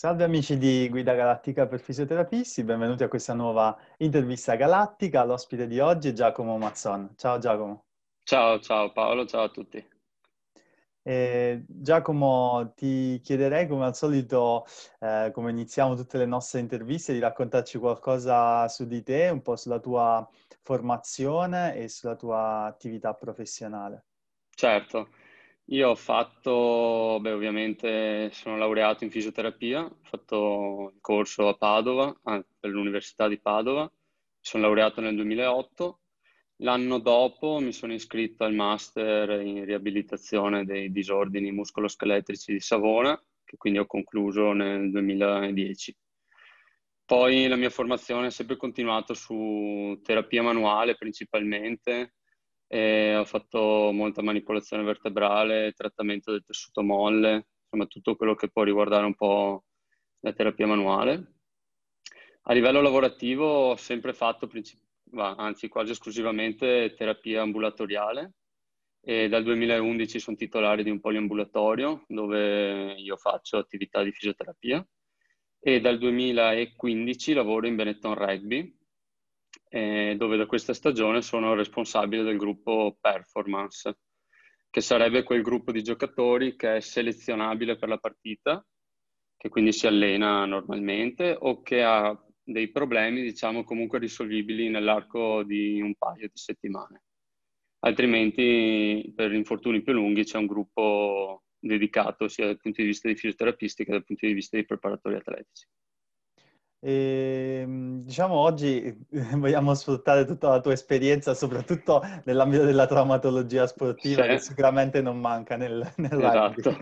Salve amici di Guida Galattica per Fisioterapisti, benvenuti a questa nuova intervista galattica. L'ospite di oggi è Giacomo Mazzon. Ciao Giacomo. Ciao, ciao Paolo, ciao a tutti. Eh, Giacomo, ti chiederei come al solito, eh, come iniziamo tutte le nostre interviste, di raccontarci qualcosa su di te, un po' sulla tua formazione e sulla tua attività professionale. Certo, io ho fatto, beh, ovviamente sono laureato in fisioterapia, ho fatto il corso a Padova, per l'Università di Padova, sono laureato nel 2008. L'anno dopo mi sono iscritto al master in riabilitazione dei disordini muscoloscheletrici di Savona, che quindi ho concluso nel 2010. Poi la mia formazione è sempre continuata su terapia manuale principalmente, e ho fatto molta manipolazione vertebrale, trattamento del tessuto molle, insomma tutto quello che può riguardare un po' la terapia manuale. A livello lavorativo ho sempre fatto, anzi quasi esclusivamente, terapia ambulatoriale. E dal 2011 sono titolare di un poliambulatorio dove io faccio attività di fisioterapia. E dal 2015 lavoro in Benetton Rugby eh, dove da questa stagione sono responsabile del gruppo Performance, che sarebbe quel gruppo di giocatori che è selezionabile per la partita, che quindi si allena normalmente o che ha dei problemi, diciamo, comunque risolvibili nell'arco di un paio di settimane. Altrimenti, per infortuni più lunghi, c'è un gruppo dedicato sia dal punto di vista di fisioterapisti che dal punto di vista dei preparatori atletici. E, ehm, diciamo oggi vogliamo sfruttare tutta la tua esperienza, soprattutto nell'ambito della traumatologia sportiva, sì. che sicuramente non manca nel, nel esatto.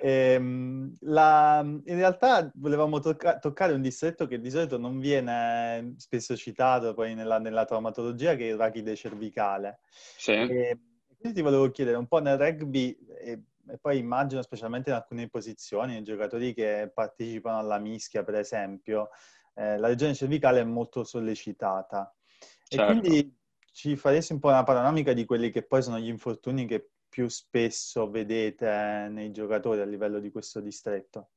e, ehm, la, in realtà volevamo tocca- toccare un distretto che di solito non viene spesso citato poi nella, nella traumatologia, che è il rachide cervicale. Sì. E, quindi ti volevo chiedere un po' nel rugby. E, e poi immagino, specialmente in alcune posizioni, i giocatori che partecipano alla mischia, per esempio, eh, la regione cervicale è molto sollecitata. Certo. E quindi ci faresti un po' una panoramica di quelli che poi sono gli infortuni che più spesso vedete nei giocatori a livello di questo distretto?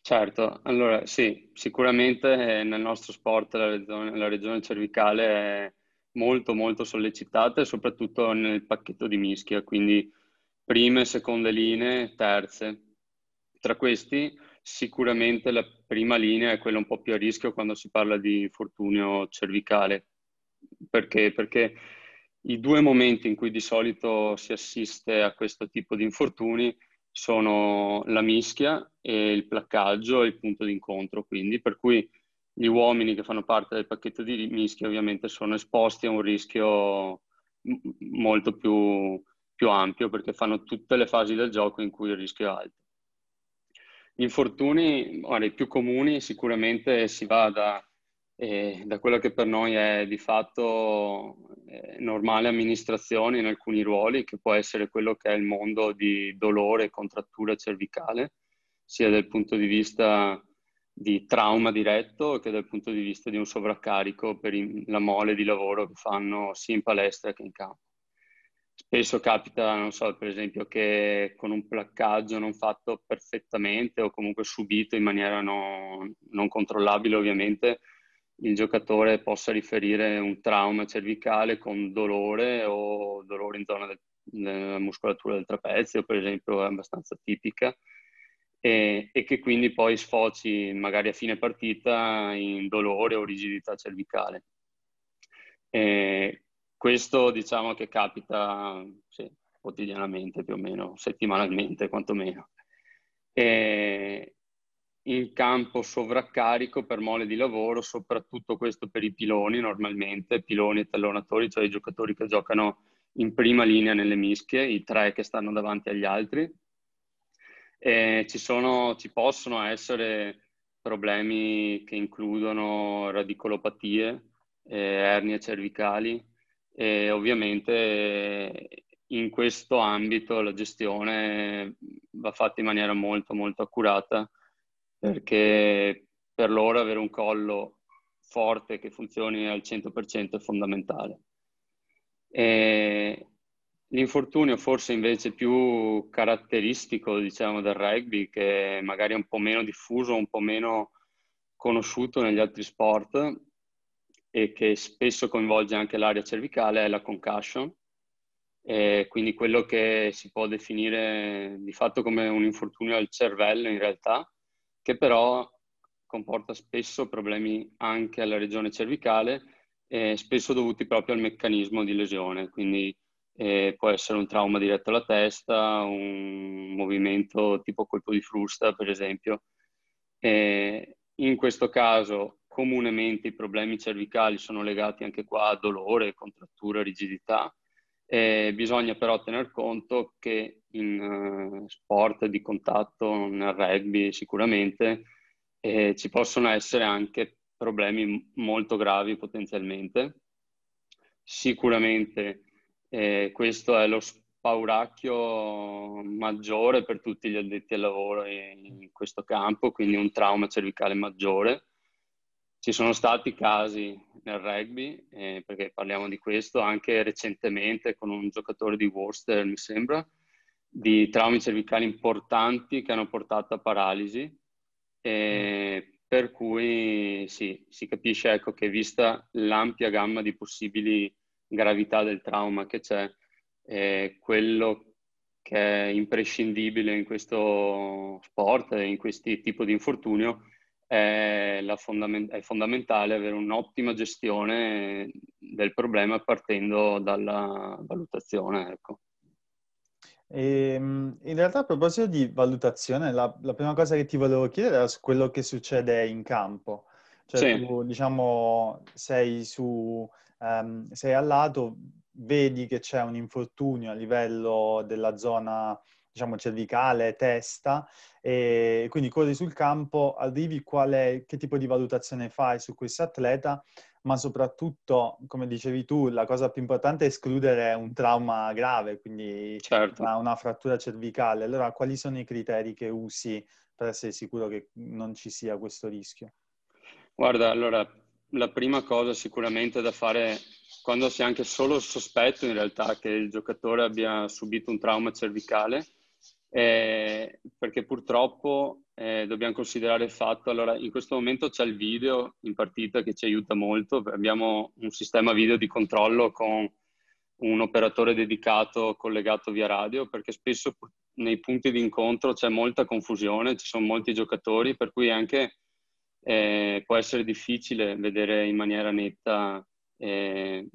Certo, allora sì, sicuramente nel nostro sport la regione, la regione cervicale è molto molto sollecitata e soprattutto nel pacchetto di mischia, quindi prime, seconde linee, terze. Tra questi sicuramente la prima linea è quella un po' più a rischio quando si parla di infortunio cervicale. Perché? Perché i due momenti in cui di solito si assiste a questo tipo di infortuni sono la mischia e il placcaggio e il punto d'incontro, quindi per cui gli uomini che fanno parte del pacchetto di mischia ovviamente sono esposti a un rischio molto più più ampio perché fanno tutte le fasi del gioco in cui il rischio è alto. Gli infortuni, guarda, i più comuni sicuramente si va da, eh, da quella che per noi è di fatto eh, normale amministrazione in alcuni ruoli, che può essere quello che è il mondo di dolore e contrattura cervicale, sia dal punto di vista di trauma diretto che dal punto di vista di un sovraccarico per la mole di lavoro che fanno sia in palestra che in campo. Spesso capita, non so, per esempio, che con un placcaggio non fatto perfettamente o comunque subito in maniera no, non controllabile, ovviamente, il giocatore possa riferire un trauma cervicale con dolore o dolore in zona del, della muscolatura del trapezio, per esempio, è abbastanza tipica, e, e, che quindi poi sfoci magari a fine partita in dolore o rigidità cervicale. E questo diciamo che capita sì, quotidianamente più o meno, settimanalmente quantomeno. E in campo sovraccarico per mole di lavoro, soprattutto questo per i piloni normalmente, piloni e tallonatori, cioè i giocatori che giocano in prima linea nelle mischie, i tre che stanno davanti agli altri. Ci, sono, ci possono essere problemi che includono radicolopatie, eh, ernie cervicali, e ovviamente in questo ambito la gestione va fatta in maniera molto molto accurata perché per loro avere un collo forte che funzioni al 100% è fondamentale. E L'infortunio forse invece più caratteristico, diciamo, del rugby, che magari è un po' meno diffuso, un po' meno conosciuto negli altri sport e che spesso coinvolge anche l'area cervicale, è la concussion. E quindi quello che si può definire di fatto come un infortunio al cervello in realtà, che però comporta spesso problemi anche alla regione cervicale, eh, spesso dovuti proprio al meccanismo di lesione. Quindi eh, può essere un trauma diretto alla testa, un movimento tipo colpo di frusta, per esempio. Eh, in questo caso, comunemente i problemi cervicali sono legati anche qua a dolore, contrattura, rigidità. Eh, bisogna però tener conto che in uh, sport di contatto, nel rugby sicuramente, eh, ci possono essere anche problemi molto gravi potenzialmente. Sicuramente e questo è lo spauracchio maggiore per tutti gli addetti al lavoro in questo campo, quindi un trauma cervicale maggiore. Ci sono stati casi nel rugby, eh, perché parliamo di questo, anche recentemente con un giocatore di Worcester, mi sembra, di traumi cervicali importanti che hanno portato a paralisi. Eh, per cui sì, si capisce ecco, che vista l'ampia gamma di possibili gravità del trauma che c'è, eh, quello che è imprescindibile in questo sport e in questi tipi di infortunio è, fondament- è, fondamentale avere un'ottima gestione del problema partendo dalla valutazione. Ecco. E, ehm, in realtà a proposito di valutazione, la, la, prima cosa che ti volevo chiedere era su quello che succede in campo. Cioè sì. tu, diciamo, sei su um, sei al lato, vedi che c'è un infortunio a livello della zona diciamo cervicale, testa, e quindi corri sul campo, arrivi qual è, che tipo di valutazione fai su questo atleta, ma soprattutto, come dicevi tu, la cosa più importante è escludere un trauma grave, quindi certo. una, una frattura cervicale. Allora, quali sono i criteri che usi per essere sicuro che non ci sia questo rischio? Guarda, allora, la prima cosa sicuramente da fare quando si ha anche solo il sospetto in realtà che il giocatore abbia subito un trauma cervicale, eh, perché purtroppo eh, dobbiamo considerare il fatto, allora in questo momento c'è il video in partita che ci aiuta molto, abbiamo un sistema video di controllo con un operatore dedicato collegato via radio, perché spesso nei punti di incontro c'è molta confusione, ci sono molti giocatori, per cui anche eh, può essere difficile vedere in maniera netta eh,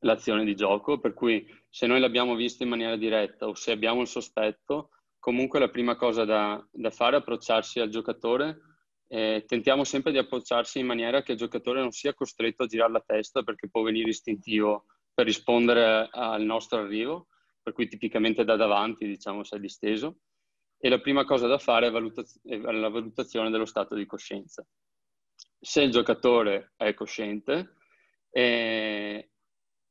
l'azione di gioco, per cui se noi l'abbiamo vista in maniera diretta o se abbiamo il sospetto, comunque la prima cosa da, da fare è approcciarsi al giocatore. Eh, tentiamo sempre di approcciarsi in maniera che il giocatore non sia costretto a girare la testa perché può venire istintivo per rispondere al nostro arrivo, per cui tipicamente da davanti, diciamo, se è disteso e la prima cosa da fare è, valutaz- è la valutazione dello stato di coscienza. Se il giocatore è cosciente, eh,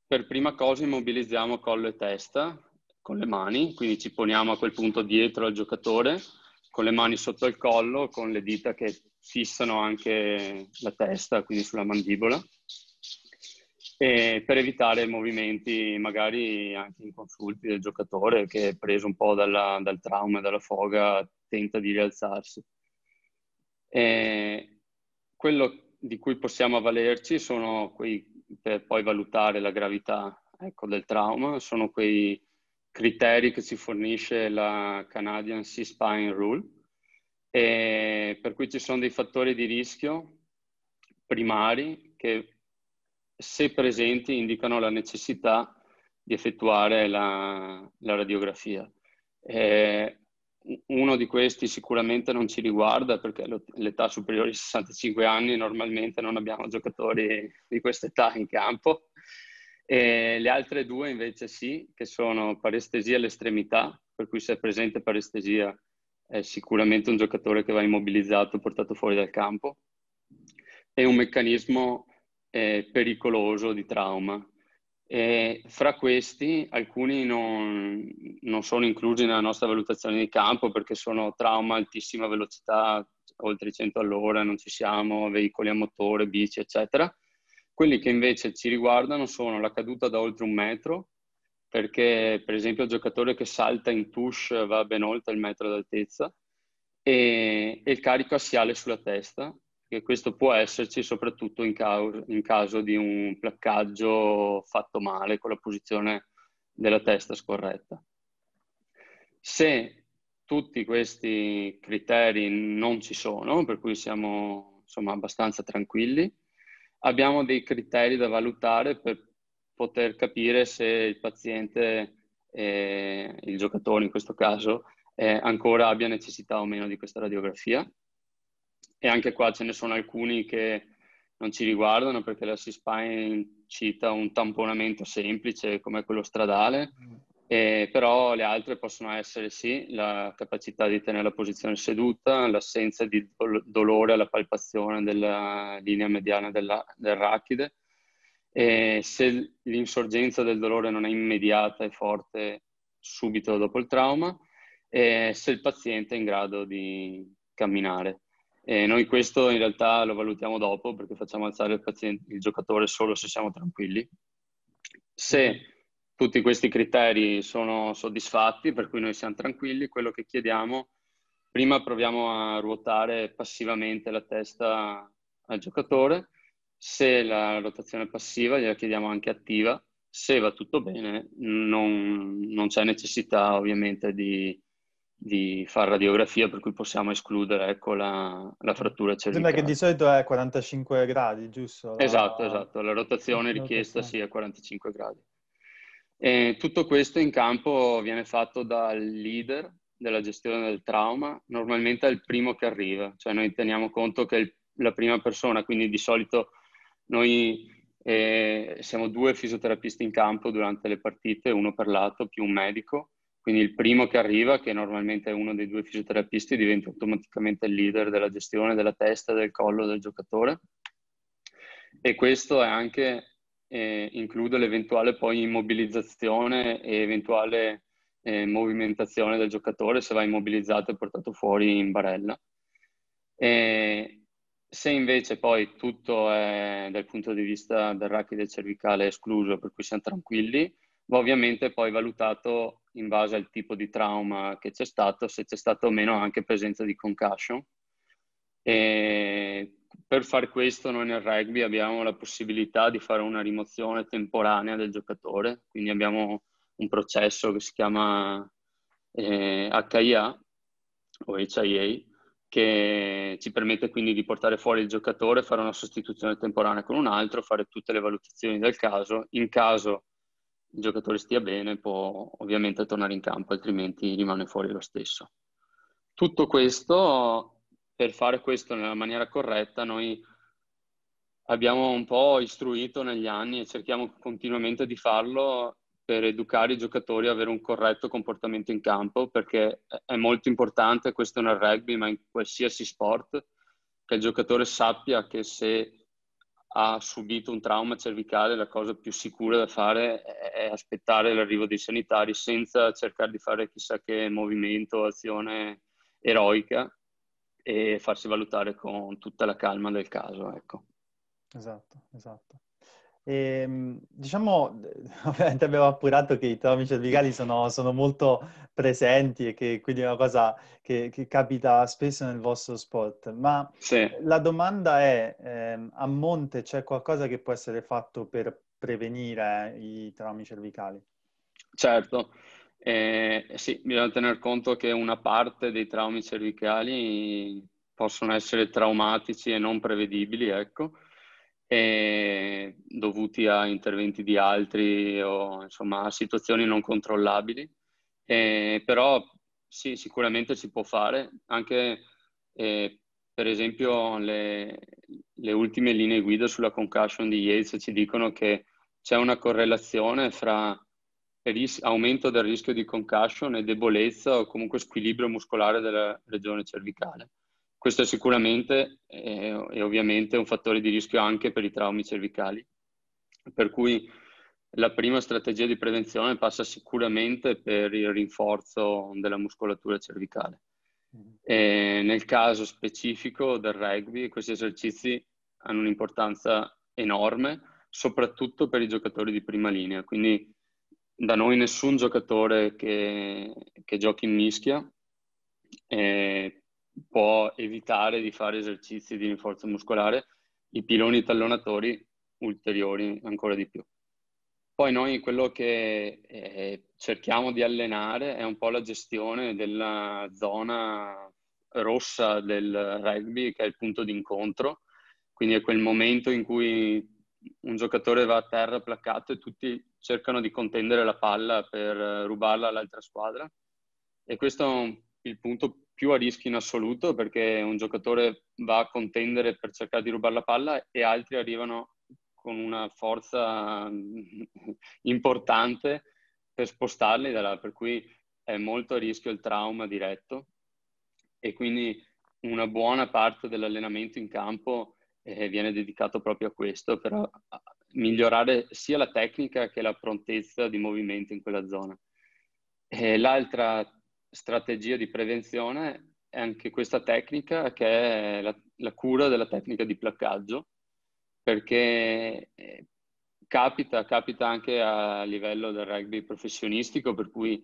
per prima cosa immobilizziamo collo e testa con le mani, quindi ci poniamo a quel punto dietro al giocatore, con le mani sotto il collo, con le dita che fissano anche la testa, quindi sulla mandibola e per evitare movimenti magari anche inconsulti del giocatore che è preso un po' dalla, dal trauma e dalla foga tenta di rialzarsi. E quello di cui possiamo avvalerci sono quei, per poi valutare la gravità ecco, del trauma, sono quei criteri che ci fornisce la Canadian C-Spine Rule, e per cui ci sono dei fattori di rischio primari che se presenti, indicano la necessità di effettuare la, la radiografia. Eh, uno di questi sicuramente non ci riguarda perché l'età superiore ai 65 anni normalmente non abbiamo giocatori di questa età in campo. E le altre due invece sì, che sono parestesia all'estremità, per cui se è presente parestesia è sicuramente un giocatore che va immobilizzato, portato fuori dal campo, e un meccanismo eh, pericoloso di trauma. E fra questi alcuni non, non, sono inclusi nella nostra valutazione di campo perché sono trauma altissima velocità, oltre i 100 all'ora, non ci siamo, veicoli a motore, bici, eccetera. Quelli che invece ci riguardano sono la caduta da oltre un metro, perché per esempio il giocatore che salta in push va ben oltre il metro d'altezza e, e il carico assiale sulla testa, che questo può esserci soprattutto in, ca- in caso di un placcaggio fatto male con la posizione della testa scorretta. Se tutti questi criteri non ci sono, per cui siamo insomma abbastanza tranquilli, abbiamo dei criteri da valutare per poter capire se il paziente, eh, il giocatore in questo caso, eh, ancora abbia necessità o meno di questa radiografia. E anche qua ce ne sono alcuni che non ci riguardano perché la C-Spine cita un tamponamento semplice come quello stradale, mm. Eh, però le altre possono essere sì la capacità di tenere la posizione seduta, l'assenza di dolore alla palpazione della linea mediana della, del rachide, e se l'insorgenza del dolore non è immediata e forte subito dopo il trauma, e se il paziente è in grado di camminare. E noi questo in realtà lo valutiamo dopo perché facciamo alzare il, paziente, il giocatore solo se siamo tranquilli. Se tutti questi criteri sono soddisfatti, per cui noi siamo tranquilli, quello che chiediamo, prima proviamo a ruotare passivamente la testa al giocatore se la rotazione è passiva, gliela chiediamo anche attiva. Se va tutto bene, non, non c'è necessità ovviamente di, di fare radiografia, per cui possiamo escludere ecco, la, la frattura cervicale. Sembra che di solito è 45 gradi, giusto? La... Esatto, esatto. La rotazione richiesta sia sì, 45 gradi. E tutto questo in campo viene fatto dal leader della gestione del trauma, normalmente è il primo che arriva, cioè noi teniamo conto che il, la prima persona, quindi di solito noi eh, siamo due fisioterapisti in campo durante le partite, uno per lato più un medico, quindi il primo che arriva, che normalmente è uno dei due fisioterapisti, diventa automaticamente il leader della gestione della testa del collo del giocatore. E questo è anche, eh, include l'eventuale poi immobilizzazione e eventuale eh, movimentazione del giocatore se va immobilizzato e portato fuori in barella. E, se invece poi tutto è dal punto di vista del rachide cervicale escluso, per cui siamo tranquilli, va ovviamente poi valutato in base al tipo di trauma che c'è stato, se c'è stato o meno anche presenza di concussion. E per fare questo noi nel rugby abbiamo la possibilità di fare una rimozione temporanea del giocatore, quindi abbiamo un processo che si chiama eh, HIA o HIA, che ci permette quindi di portare fuori il giocatore, fare una sostituzione temporanea con un altro, fare tutte le valutazioni del caso. In caso il giocatore stia bene, può ovviamente tornare in campo, altrimenti rimane fuori lo stesso. Tutto questo, per fare questo nella maniera corretta, noi abbiamo un po' istruito negli anni e cerchiamo continuamente di farlo per educare i giocatori a avere un corretto comportamento in campo, perché è molto importante, questo nel rugby, ma in qualsiasi sport, che il giocatore sappia che se ha subito un trauma cervicale, la cosa più sicura da fare è aspettare l'arrivo dei sanitari senza cercare di fare chissà che movimento o azione eroica e farsi valutare con tutta la calma del caso. Ecco. Esatto, esatto. E, ehm, diciamo, ovviamente abbiamo appurato che i traumi cervicali sono, sono, molto presenti e che quindi è una cosa che, che capita spesso nel vostro sport, ma sì. la domanda è, eh, a monte c'è qualcosa che può essere fatto per prevenire i traumi cervicali? Certo, eh, sì, bisogna tener conto che una parte dei traumi cervicali possono essere traumatici e non prevedibili, ecco, e dovuti a interventi di altri o insomma a situazioni non controllabili. E, però sì, sicuramente si può fare, anche eh, per esempio le, le, ultime linee guida sulla concussion di Yates ci dicono che c'è una correlazione fra ris- aumento del rischio di concussion e debolezza o comunque squilibrio muscolare della regione cervicale. Questo è sicuramente e ovviamente un fattore di rischio anche per i traumi cervicali, per cui la prima strategia di prevenzione passa sicuramente per il rinforzo della muscolatura cervicale. Mm-hmm. E nel caso specifico del rugby, questi esercizi hanno un'importanza enorme, soprattutto per i giocatori di prima linea. Quindi da noi nessun giocatore che, che giochi in mischia eh, può evitare di fare esercizi di rinforzo muscolare, i piloni tallonatori ulteriori ancora di più. Poi noi quello che eh, cerchiamo di allenare è un po' la gestione della zona rossa del rugby, che è il punto d'incontro, quindi è quel momento in cui un giocatore va a terra placcato e tutti cercano di contendere la palla per rubarla all'altra squadra. E questo è il punto più a rischio in assoluto perché un giocatore va a contendere per cercare di rubare la palla e altri arrivano con una forza importante per spostarli da là, per cui è molto a rischio il trauma diretto e quindi una buona parte dell'allenamento in campo eh, viene dedicato proprio a questo, per migliorare sia la tecnica che la prontezza di movimento in quella zona. E l'altra strategia di prevenzione è anche questa tecnica che è la, la cura della tecnica di placcaggio, perché eh, capita, capita anche a livello del rugby professionistico, per cui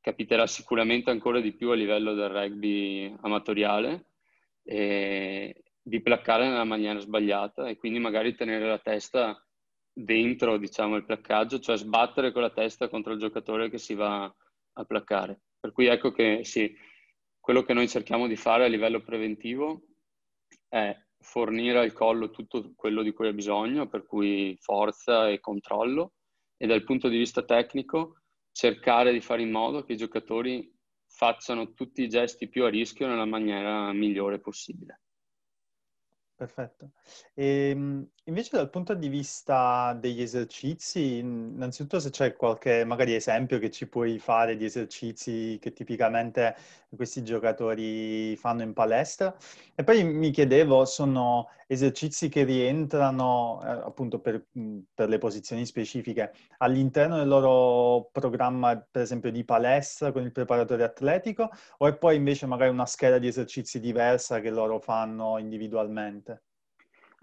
capiterà sicuramente ancora di più a livello del rugby amatoriale, eh, di placcare nella maniera sbagliata e quindi magari tenere la testa dentro, diciamo, il placcaggio, cioè sbattere con la testa contro il giocatore che si va a placcare. Per cui ecco che sì, quello che noi cerchiamo di fare a livello preventivo è fornire al collo tutto quello di cui ha bisogno, per cui forza e controllo, e dal punto di vista tecnico cercare di fare in modo che i giocatori facciano tutti i gesti più a rischio nella maniera migliore possibile. Perfetto. E, ehm, invece dal punto di vista degli esercizi, innanzitutto se c'è qualche magari esempio che ci puoi fare di esercizi che tipicamente questi giocatori fanno in palestra. E poi mi chiedevo, sono esercizi che rientrano eh, appunto per, per, le posizioni specifiche all'interno del loro programma, per esempio, di palestra con il preparatore atletico, o è poi invece magari una scheda di esercizi diversa che loro fanno individualmente?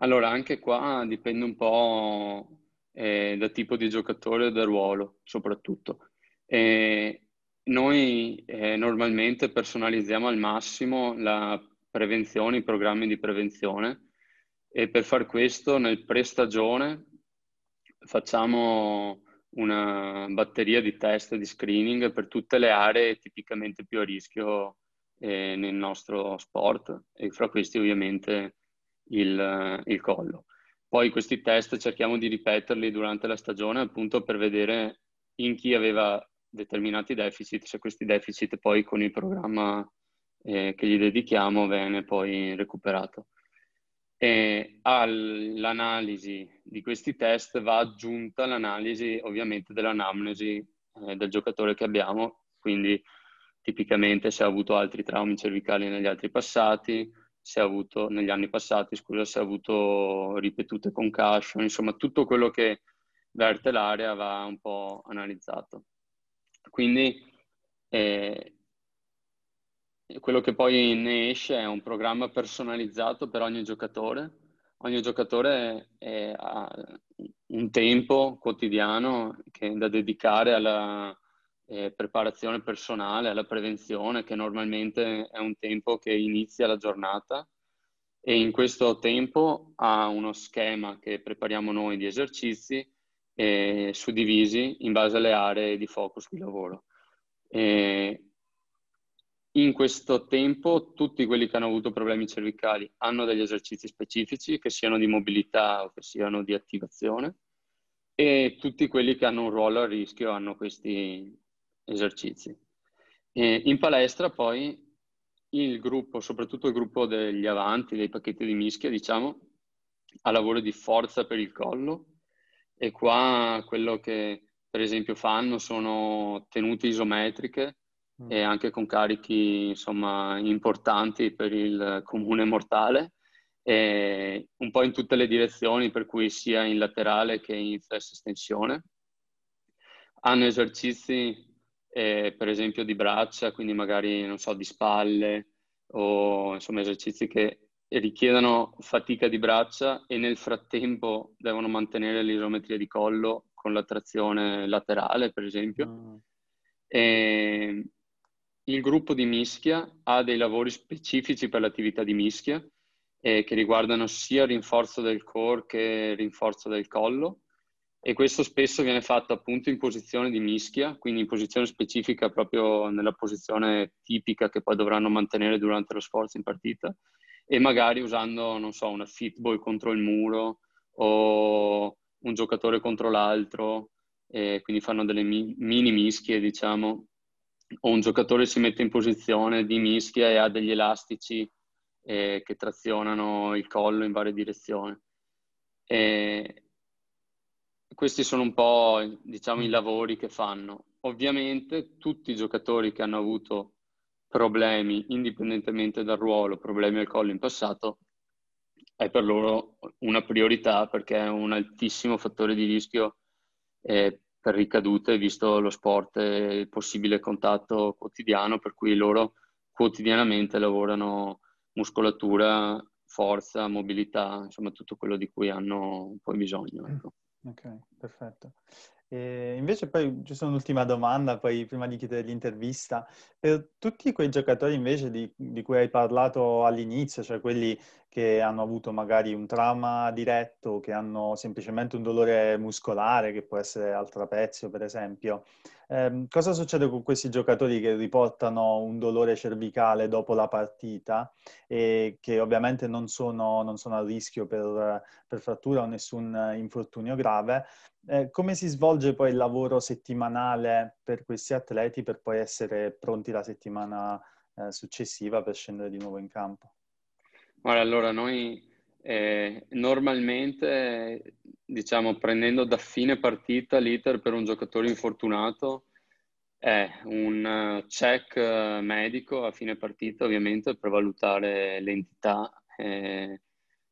Allora, anche qua dipende un po' eh, dal tipo di giocatore e dal ruolo, soprattutto. E noi eh, normalmente personalizziamo al massimo la prevenzione, i programmi di prevenzione e per far questo nel pre-stagione facciamo una batteria di test di screening per tutte le aree tipicamente più a rischio eh, nel nostro sport e fra questi ovviamente il, il collo. Poi questi test cerchiamo di ripeterli durante la stagione appunto per vedere in chi aveva determinati deficit, se questi deficit poi con il programma eh, che gli dedichiamo viene poi recuperato. E all'analisi di questi test va aggiunta l'analisi ovviamente dell'anamnesi eh, del giocatore che abbiamo, quindi tipicamente se ha avuto altri traumi cervicali negli altri passati, se ha avuto negli anni passati, scusa, se ha avuto ripetute concussion, insomma tutto quello che verte l'area va un po' analizzato. Quindi eh, quello che poi ne esce è un programma personalizzato per ogni giocatore. Ogni giocatore è, ha un tempo quotidiano da dedicare alla, eh, preparazione personale, alla prevenzione, che normalmente è un tempo che inizia la giornata e in questo tempo ha uno schema che prepariamo noi di esercizi eh, suddivisi in base alle aree di focus di lavoro. E in questo tempo tutti quelli che hanno avuto problemi cervicali hanno degli esercizi specifici, che siano di mobilità o che siano di attivazione, e tutti quelli che hanno un ruolo a rischio hanno questi esercizi. E in palestra poi il gruppo, soprattutto il gruppo degli avanti, dei pacchetti di mischia, diciamo, ha lavoro di forza per il collo e qua quello che per esempio fanno sono tenute isometriche mm. e anche con carichi insomma importanti per il comune mortale e un po' in tutte le direzioni per cui sia in laterale che in flesso estensione hanno esercizi eh, per esempio di braccia, quindi magari, non so, di spalle o insomma esercizi che richiedono fatica di braccia e nel frattempo devono mantenere l'isometria di collo con la trazione laterale, per esempio. Mm. E il gruppo di mischia ha dei lavori specifici per l'attività di mischia eh, che riguardano sia il rinforzo del core che il rinforzo del collo e questo spesso viene fatto appunto in posizione di mischia, quindi in posizione specifica proprio nella posizione tipica che poi dovranno mantenere durante lo sforzo in partita e magari usando, non so, una fitball contro il muro o un giocatore contro l'altro, quindi fanno delle mi- mini mischie, diciamo, o un giocatore si mette in posizione di mischia e ha degli elastici eh, che trazionano il collo in varie direzioni. E questi sono un po' diciamo, i lavori che fanno. Ovviamente tutti i giocatori che hanno avuto problemi, indipendentemente dal ruolo, problemi al collo in passato, è per loro una priorità perché è un altissimo fattore di rischio eh, per ricadute, visto lo sport e il possibile contatto quotidiano, per cui loro quotidianamente lavorano muscolatura, forza, mobilità, insomma tutto quello di cui hanno poi bisogno. Ecco. Ok, perfetto. E invece poi sono un'ultima domanda, poi prima di chiudere l'intervista. Per tutti quei giocatori invece di, di, cui hai parlato all'inizio, cioè quelli che hanno avuto magari un trauma diretto, che hanno semplicemente un dolore muscolare, che può essere al trapezio per esempio, eh, cosa succede con questi giocatori che riportano un dolore cervicale dopo la partita e che ovviamente non sono, non sono a rischio per, per frattura o nessun infortunio grave? Eh, come si svolge poi il lavoro settimanale per questi atleti per poi essere pronti la settimana eh, successiva per scendere di nuovo in campo? Allora, allora noi eh, normalmente, diciamo, prendendo da fine partita l'iter per un giocatore infortunato è un check medico a fine partita, ovviamente, per valutare l'entità eh,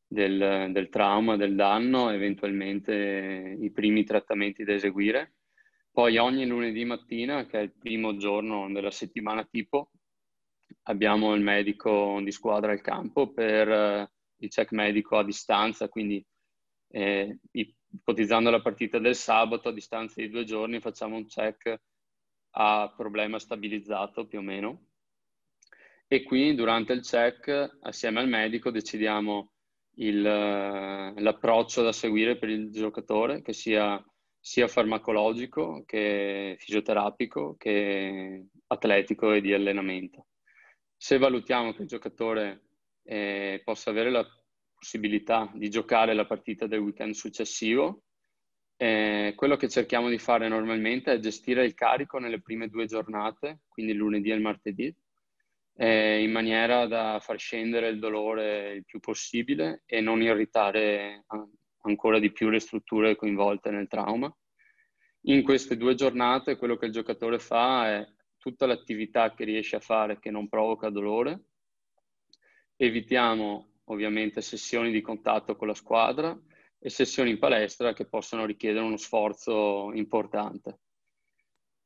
del, del trauma, del danno, eventualmente i primi trattamenti da eseguire. Poi ogni lunedì mattina, che è il primo giorno della settimana tipo, abbiamo il medico di squadra al campo per eh, il check medico a distanza, quindi eh, ipotizzando la partita del sabato, a distanza di due giorni facciamo un check a problema stabilizzato più o meno. E qui durante il check, assieme al medico, decidiamo il, l'approccio da seguire per il giocatore, che sia sia farmacologico che fisioterapico che atletico e di allenamento. Se valutiamo che il giocatore eh, possa avere la possibilità di giocare la partita del weekend successivo, eh, quello che cerchiamo di fare normalmente è gestire il carico nelle prime due giornate, quindi lunedì e martedì, eh, in maniera da far scendere il dolore il più possibile e non irritare ancora di più le strutture coinvolte nel trauma. In queste due giornate quello che il giocatore fa è tutta l'attività che riesce a fare che non provoca dolore. Evitiamo ovviamente sessioni di contatto con la squadra e sessioni in palestra che possono richiedere uno sforzo importante.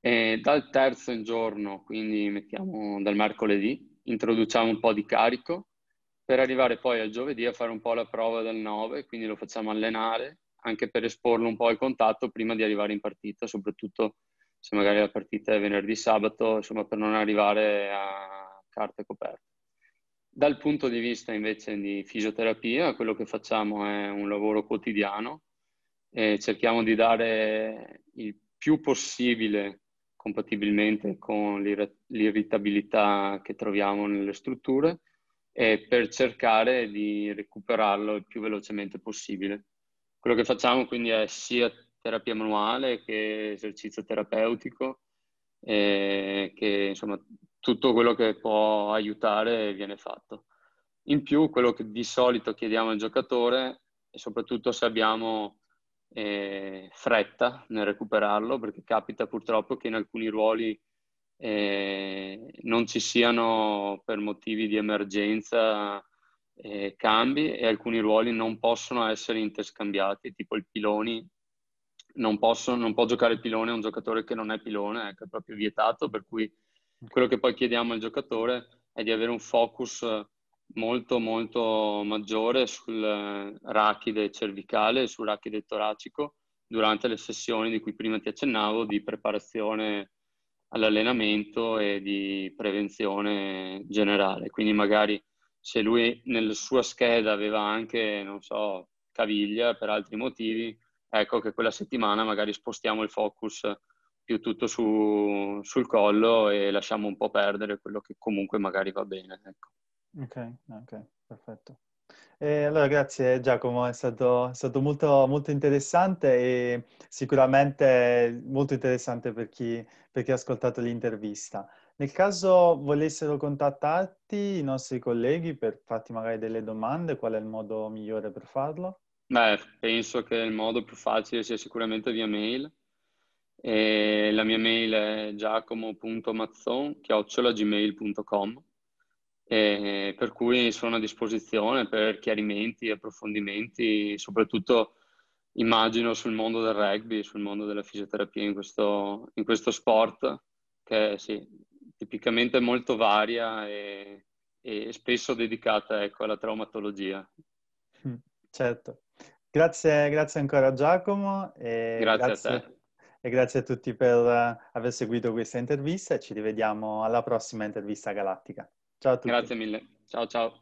E dal terzo giorno, quindi mettiamo dal mercoledì, introduciamo un po' di carico per arrivare poi al giovedì a fare un po' la prova del 9, quindi lo facciamo allenare anche per esporlo un po' al contatto prima di arrivare in partita, soprattutto se magari la partita è venerdì sabato, insomma per non arrivare a carte coperte. Dal punto di vista invece di fisioterapia, quello che facciamo è un lavoro quotidiano e cerchiamo di dare il più possibile compatibilmente con l'irritabilità che troviamo nelle strutture e per cercare di recuperarlo il più velocemente possibile. Quello che facciamo quindi è sia terapia manuale che esercizio terapeutico, e che insomma tutto quello che può aiutare viene fatto. In più, quello che di solito chiediamo al giocatore, e soprattutto se abbiamo eh, fretta nel recuperarlo, perché capita purtroppo che in alcuni ruoli eh, non ci siano per motivi di emergenza eh, cambi e alcuni ruoli non possono essere interscambiati, tipo il piloni. Non, posso, non può giocare il pilone un giocatore che non è pilone, ecco, è proprio vietato, per cui quello che poi chiediamo al giocatore è di avere un focus molto molto maggiore sul rachide cervicale e sul rachide toracico, durante le sessioni di cui prima ti accennavo di preparazione all'allenamento e di prevenzione generale. Quindi magari se lui nella sua scheda aveva anche, non so, caviglia per altri motivi, ecco che quella settimana magari spostiamo il focus più tutto su, sul collo e lasciamo un po' perdere quello che comunque magari va bene. Ecco. Ok, ok, perfetto. E allora, grazie Giacomo, è stato, è stato molto, molto, interessante e sicuramente molto interessante per chi, per chi ha ascoltato l'intervista. Nel caso volessero contattarti i nostri colleghi per farti magari delle domande, qual è il modo migliore per farlo? Beh, penso che il modo più facile sia sicuramente via mail. E la mia mail è giacomo.mazzon.gmail.com per cui sono a disposizione per chiarimenti, approfondimenti, soprattutto immagino sul mondo del rugby, sul mondo della fisioterapia in questo, in questo sport che sì, tipicamente molto varia e, e spesso dedicata ecco, alla traumatologia. Mm, certo. Grazie, grazie ancora Giacomo. E grazie, grazie a te. E grazie a tutti per aver seguito questa intervista e ci rivediamo alla prossima intervista galattica. Ciao a tutti. Grazie mille. Ciao ciao.